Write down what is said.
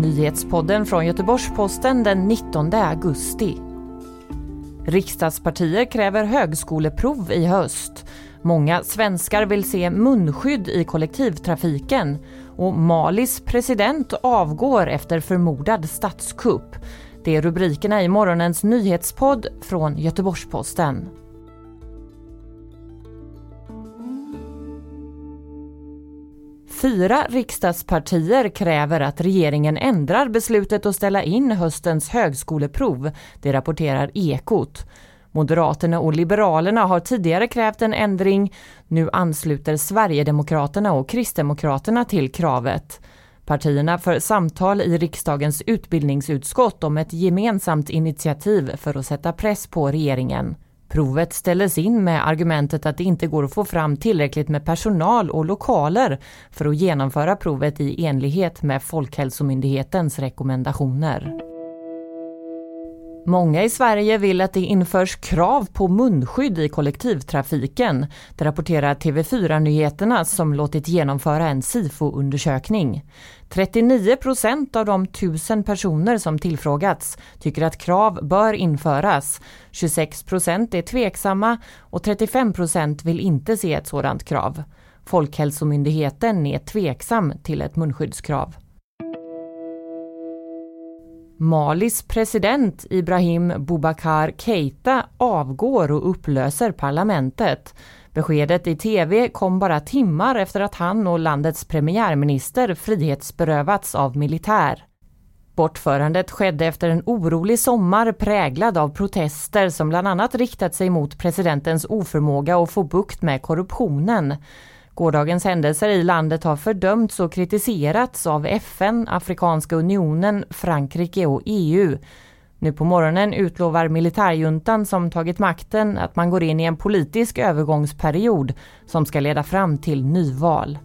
Nyhetspodden från Göteborgs-Posten den 19 augusti. Riksdagspartier kräver högskoleprov i höst. Många svenskar vill se munskydd i kollektivtrafiken och Malis president avgår efter förmodad statskupp. Det är rubrikerna i morgonens nyhetspodd från Göteborgs-Posten. Fyra riksdagspartier kräver att regeringen ändrar beslutet att ställa in höstens högskoleprov, det rapporterar Ekot. Moderaterna och Liberalerna har tidigare krävt en ändring. Nu ansluter Sverigedemokraterna och Kristdemokraterna till kravet. Partierna för samtal i riksdagens utbildningsutskott om ett gemensamt initiativ för att sätta press på regeringen. Provet ställdes in med argumentet att det inte går att få fram tillräckligt med personal och lokaler för att genomföra provet i enlighet med Folkhälsomyndighetens rekommendationer. Många i Sverige vill att det införs krav på munskydd i kollektivtrafiken. Det rapporterar TV4 Nyheterna som låtit genomföra en SIFO-undersökning. 39 procent av de tusen personer som tillfrågats tycker att krav bör införas. 26 procent är tveksamma och 35 procent vill inte se ett sådant krav. Folkhälsomyndigheten är tveksam till ett munskyddskrav. Malis president Ibrahim Boubacar Keita avgår och upplöser parlamentet. Beskedet i tv kom bara timmar efter att han och landets premiärminister frihetsberövats av militär. Bortförandet skedde efter en orolig sommar präglad av protester som bland annat riktat sig mot presidentens oförmåga att få bukt med korruptionen. Gårdagens händelser i landet har fördömts och kritiserats av FN, Afrikanska unionen, Frankrike och EU. Nu på morgonen utlovar militärjuntan som tagit makten att man går in i en politisk övergångsperiod som ska leda fram till nyval.